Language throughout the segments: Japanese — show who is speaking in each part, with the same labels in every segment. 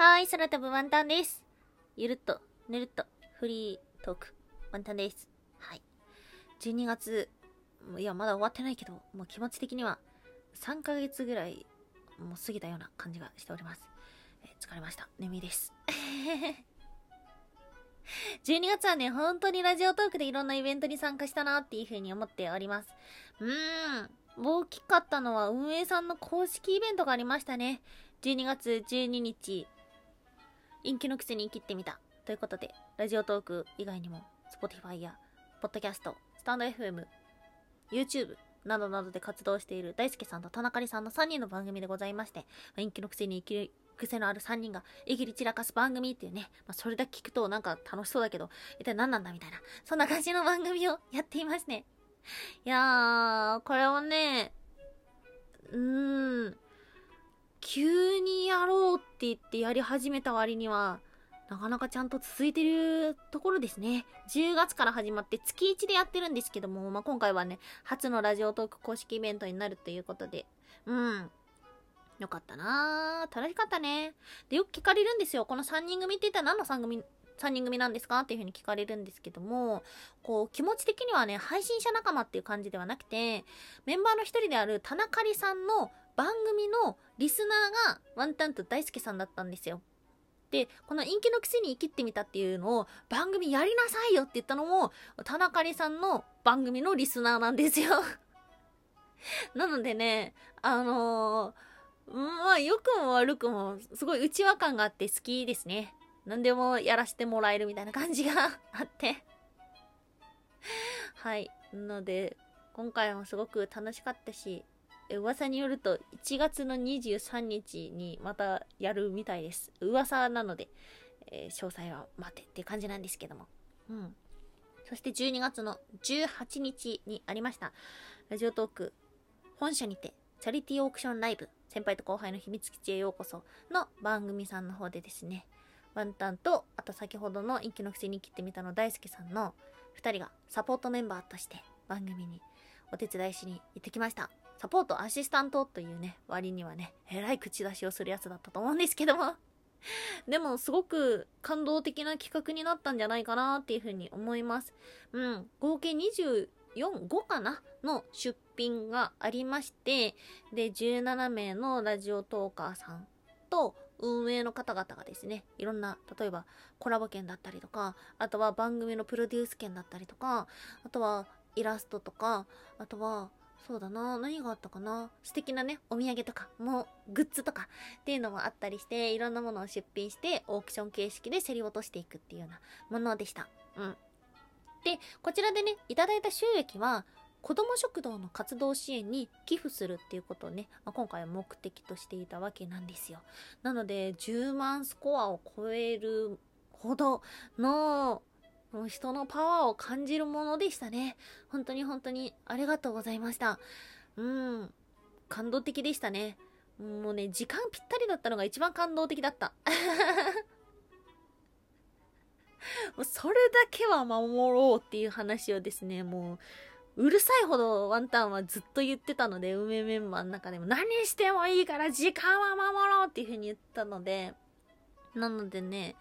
Speaker 1: はい、空飛ぶワンタンです。ゆるっと、ぬるっと、フリートーク、ワンタンです。はい。12月、いや、まだ終わってないけど、もう気持ち的には3ヶ月ぐらい、もう過ぎたような感じがしております。え疲れました。眠いです。12月はね、本当にラジオトークでいろんなイベントに参加したなっていう風に思っております。うーん。大きかったのは運営さんの公式イベントがありましたね。12月12日、陰気のくせに切ってみた。ということで、ラジオトーク以外にも、Spotify や、Podcast、スタンド FM、YouTube などなどで活動している大輔さんと田中里さんの3人の番組でございまして、陰気のくせに生きる癖のある3人がえぎり散らかす番組っていうね、まあ、それだけ聞くとなんか楽しそうだけど、一体何なんだみたいな、そんな感じの番組をやっていますね。いやー、これはね、うーん、急にやろうって言ってやり始めた割には、なかなかちゃんと続いてるところですね。10月から始まって月1でやってるんですけども、まあ、今回はね、初のラジオトーク公式イベントになるということで、うん。よかったなー楽しかったね。で、よく聞かれるんですよ。この3人組って言ったら何の3組、3人組なんですかっていう風に聞かれるんですけども、こう、気持ち的にはね、配信者仲間っていう感じではなくて、メンバーの一人である田中里さんの番組のリスナーがワンタンと大輔さんだったんですよ。で、この陰気のくせに生きてみたっていうのを番組やりなさいよって言ったのも田中里さんの番組のリスナーなんですよ。なのでね、あのーまあ良くも悪くもすごい内輪感があって好きですね。何でもやらせてもらえるみたいな感じが あって。はい。ので、今回もすごく楽しかったし、噂によると1月の23日にまたやるみたいです。噂なので、えー詳細は待てって感じなんですけども。うん。そして12月の18日にありました、ラジオトーク本社にてチャリティーオークションライブ先輩と後輩の秘密基地へようこその番組さんの方でですね、ワンタンと、あと先ほどの陰気のくせに切ってみたの大輔さんの2人がサポートメンバーとして番組にお手伝いしに行ってきました。サポートアシスタントというね、割にはね、えらい口出しをするやつだったと思うんですけども。でも、すごく感動的な企画になったんじゃないかなっていうふうに思います。うん。合計24、5かなの出品がありまして、で、17名のラジオトーカーさんと運営の方々がですね、いろんな、例えばコラボ券だったりとか、あとは番組のプロデュース券だったりとか、あとはイラストとか、あとは、そうだな、何があったかな素敵なね、お土産とか、もう、グッズとかっていうのもあったりして、いろんなものを出品して、オークション形式で競り落としていくっていうようなものでした。うん。で、こちらでね、いただいた収益は、子ども食堂の活動支援に寄付するっていうことをね、まあ、今回は目的としていたわけなんですよ。なので、10万スコアを超えるほどの、もう人のパワーを感じるものでしたね。本当に本当にありがとうございました。うん。感動的でしたね。もうね、時間ぴったりだったのが一番感動的だった。もうそれだけは守ろうっていう話をですね、もう、うるさいほどワンタンはずっと言ってたので、運営メンバーの中でも何してもいいから時間は守ろうっていう風に言ったので、なのでね、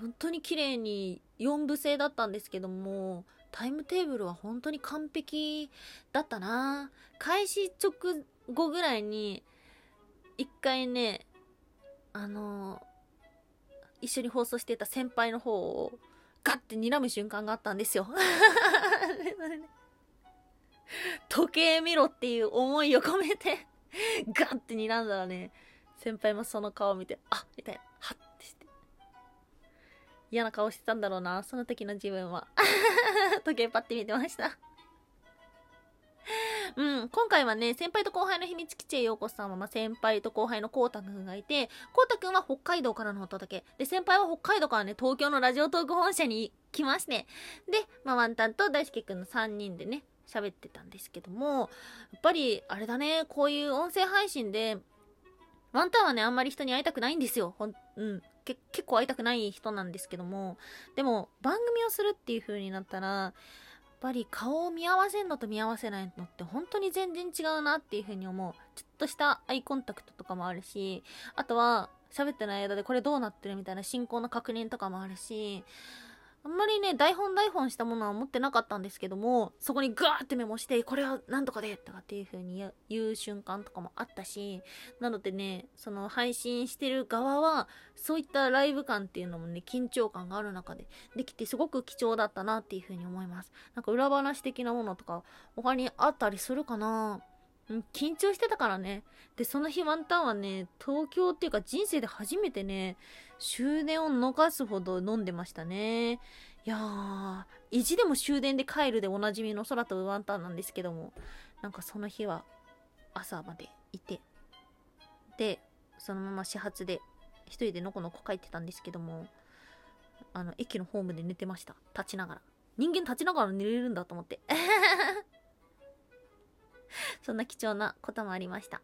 Speaker 1: 本当に綺麗に4部制だったんですけども、タイムテーブルは本当に完璧だったな開始直後ぐらいに、一回ね、あの、一緒に放送してた先輩の方をガッて睨む瞬間があったんですよ。時計見ろっていう思いを込めてガッて睨んだらね、先輩もその顔を見て、あみたいな、嫌な顔してたんだろうな、その時の自分は。時計パッて見てました。うん、今回はね、先輩と後輩の秘密基地へようこそさんは、まあ、先輩と後輩のこうたくんがいて、こうたくんは北海道からのお届け。で、先輩は北海道からね、東京のラジオトーク本社に来まして。で、まあ、ワンタンと大輔くんの3人でね、喋ってたんですけども、やっぱり、あれだね、こういう音声配信で、ワンタンはね、あんまり人に会いたくないんですよ。ほん、うん。結構会いたくない人なんですけども、でも、番組をするっていう風になったら、やっぱり顔を見合わせるのと見合わせないのって本当に全然違うなっていう風に思う。ちょっとしたアイコンタクトとかもあるし、あとは喋ってない間でこれどうなってるみたいな進行の確認とかもあるし、あんまりね、台本台本したものは持ってなかったんですけども、そこにガーってメモして、これはなんとかでとかっていう風に言う瞬間とかもあったし、なのでね、その配信してる側は、そういったライブ感っていうのもね、緊張感がある中でできてすごく貴重だったなっていう風に思います。なんか裏話的なものとか、他にあったりするかな緊張してたからね。で、その日ワンタンはね、東京っていうか人生で初めてね、終電を逃すほど飲んでましたね。いやー、意地でも終電で帰るでおなじみの空飛ぶワンタンなんですけども、なんかその日は朝までいて、で、そのまま始発で一人でのこのこ帰ってたんですけども、あの、駅のホームで寝てました。立ちながら。人間立ちながら寝れるんだと思って。そんな貴重なこともありました。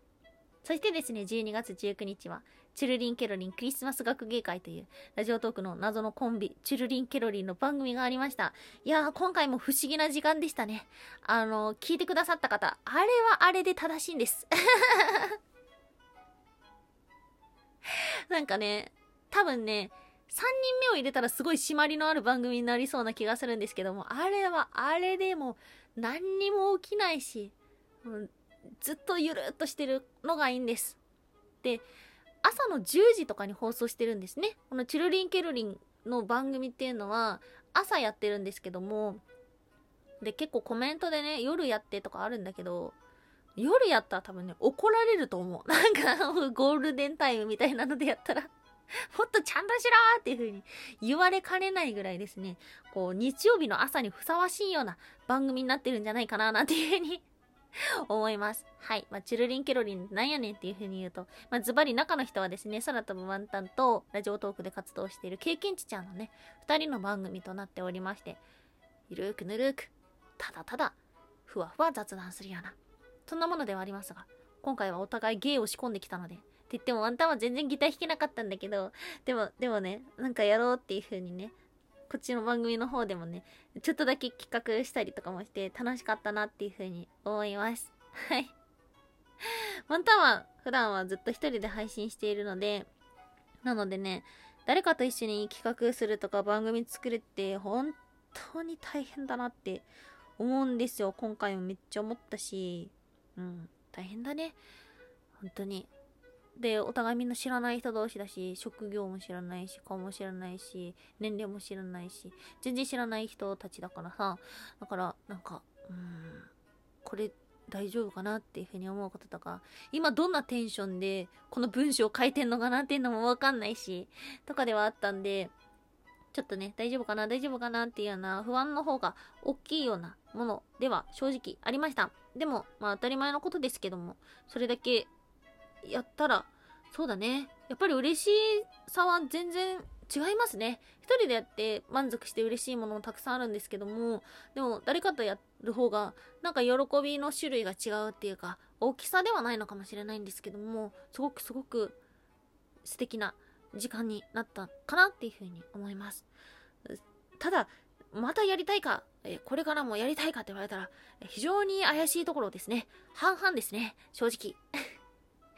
Speaker 1: そしてですね、12月19日は、チュルリン・ケロリンクリスマス学芸会というラジオトークの謎のコンビ、チュルリン・ケロリンの番組がありました。いやー、今回も不思議な時間でしたね。あの、聞いてくださった方、あれはあれで正しいんです。なんかね、多分ね、3人目を入れたらすごい締まりのある番組になりそうな気がするんですけども、あれはあれでも何にも起きないし、ずっとゆるっとしてるのがいいんです。で、朝の10時とかに放送してるんですね。このチュルリンケルリンの番組っていうのは朝やってるんですけども、で、結構コメントでね、夜やってとかあるんだけど、夜やったら多分ね、怒られると思う。なんか、ゴールデンタイムみたいなのでやったら もっとちゃんとしろーっていう風に言われかねないぐらいですね、こう、日曜日の朝にふさわしいような番組になってるんじゃないかななんていう風に 思います。はい。まあ、チュルリンケロリンなんやねんっていう風に言うと、まあ、ズバリ中の人はですね、空飛ぶワンタンとラジオトークで活動している経験値ちゃんのね、二人の番組となっておりまして、ゆるーくぬるーく、ただただ、ふわふわ雑談するような、そんなものではありますが、今回はお互い芸を仕込んできたので、って言ってもワンタンは全然ギター弾けなかったんだけど、でも、でもね、なんかやろうっていう風にね、こっちの番組の方でもね、ちょっとだけ企画したりとかもして楽しかったなっていう風に思います。はい。ワンタンは普段はずっと一人で配信しているので、なのでね、誰かと一緒に企画するとか番組作るって本当に大変だなって思うんですよ。今回もめっちゃ思ったし、うん、大変だね。本当に。で、お互いみんな知らない人同士だし、職業も知らないし、顔も知らないし、年齢も知らないし、全然知らない人たちだからさ、だから、なんか、うん、これ大丈夫かなっていうふうに思うこととか、今どんなテンションでこの文章を書いてんのかなっていうのもわかんないし、とかではあったんで、ちょっとね、大丈夫かな大丈夫かなっていうような不安の方が大きいようなものでは正直ありました。でも、まあ当たり前のことですけども、それだけやったら、そうだね。やっぱり嬉しさは全然違いますね。一人でやって満足して嬉しいものもたくさんあるんですけども、でも誰かとやる方が、なんか喜びの種類が違うっていうか、大きさではないのかもしれないんですけども、すごくすごく素敵な時間になったかなっていうふうに思います。ただ、またやりたいか、えこれからもやりたいかって言われたら、非常に怪しいところですね。半々ですね、正直。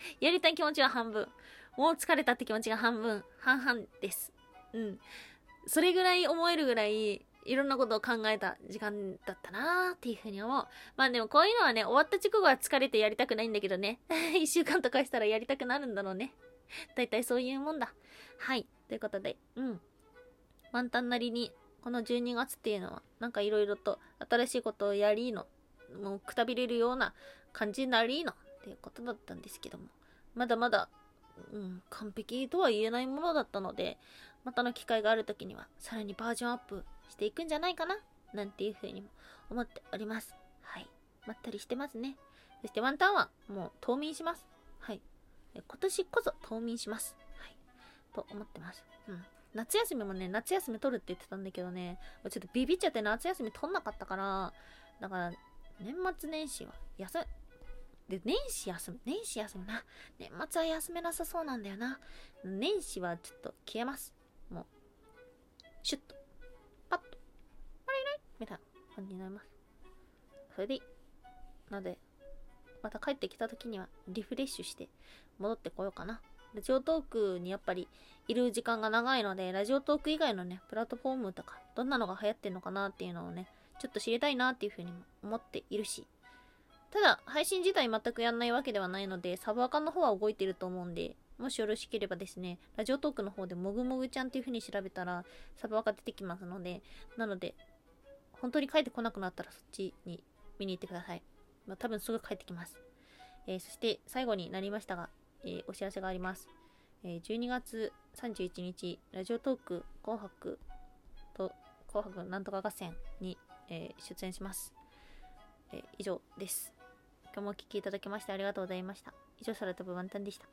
Speaker 1: やりたい気持ちは半分。もう疲れたって気持ちが半分、半々です。うん。それぐらい思えるぐらい、いろんなことを考えた時間だったなーっていうふうに思う。まあでもこういうのはね、終わった直後は疲れてやりたくないんだけどね。一週間とかしたらやりたくなるんだろうね。だいたいそういうもんだ。はい。ということで、うん。ワンタンなりに、この12月っていうのは、なんかいろいろと新しいことをやりの、もうくたびれるような感じになりのっていうことだったんですけども。まだまだ、うん、完璧とは言えないものだったので、またの機会がある時には、さらにバージョンアップしていくんじゃないかななんていうふうにも思っております。はい。まったりしてますね。そしてワンタンはもう冬眠します。はい。今年こそ冬眠します。はい。と思ってます。うん。夏休みもね、夏休み取るって言ってたんだけどね、ちょっとビビっちゃって夏休み取んなかったから、だから、年末年始は休、で、年始休む。年始休むな。年末は休めなさそうなんだよな。年始はちょっと消えます。もう、シュッと、パッと、あれれみたいな感じになります。それでいい。ので、また帰ってきた時にはリフレッシュして戻ってこようかな。ラジオトークにやっぱりいる時間が長いので、ラジオトーク以外のね、プラットフォームとか、どんなのが流行ってんのかなっていうのをね、ちょっと知りたいなっていうふうにも思っているし、ただ、配信自体全くやんないわけではないので、サブアカの方は動いてると思うんで、もしよろしければですね、ラジオトークの方でもぐもぐちゃんっていう風に調べたら、サブアカ出てきますので、なので、本当に帰ってこなくなったらそっちに見に行ってください。まあ、多分すぐ帰ってきます。えー、そして最後になりましたが、えー、お知らせがあります。えー、12月31日、ラジオトーク紅白と紅白なんとか合戦に、え出演します。え以上です。今日もお聴きいただきましてありがとうございました。以上、空飛ぶワンタンでした。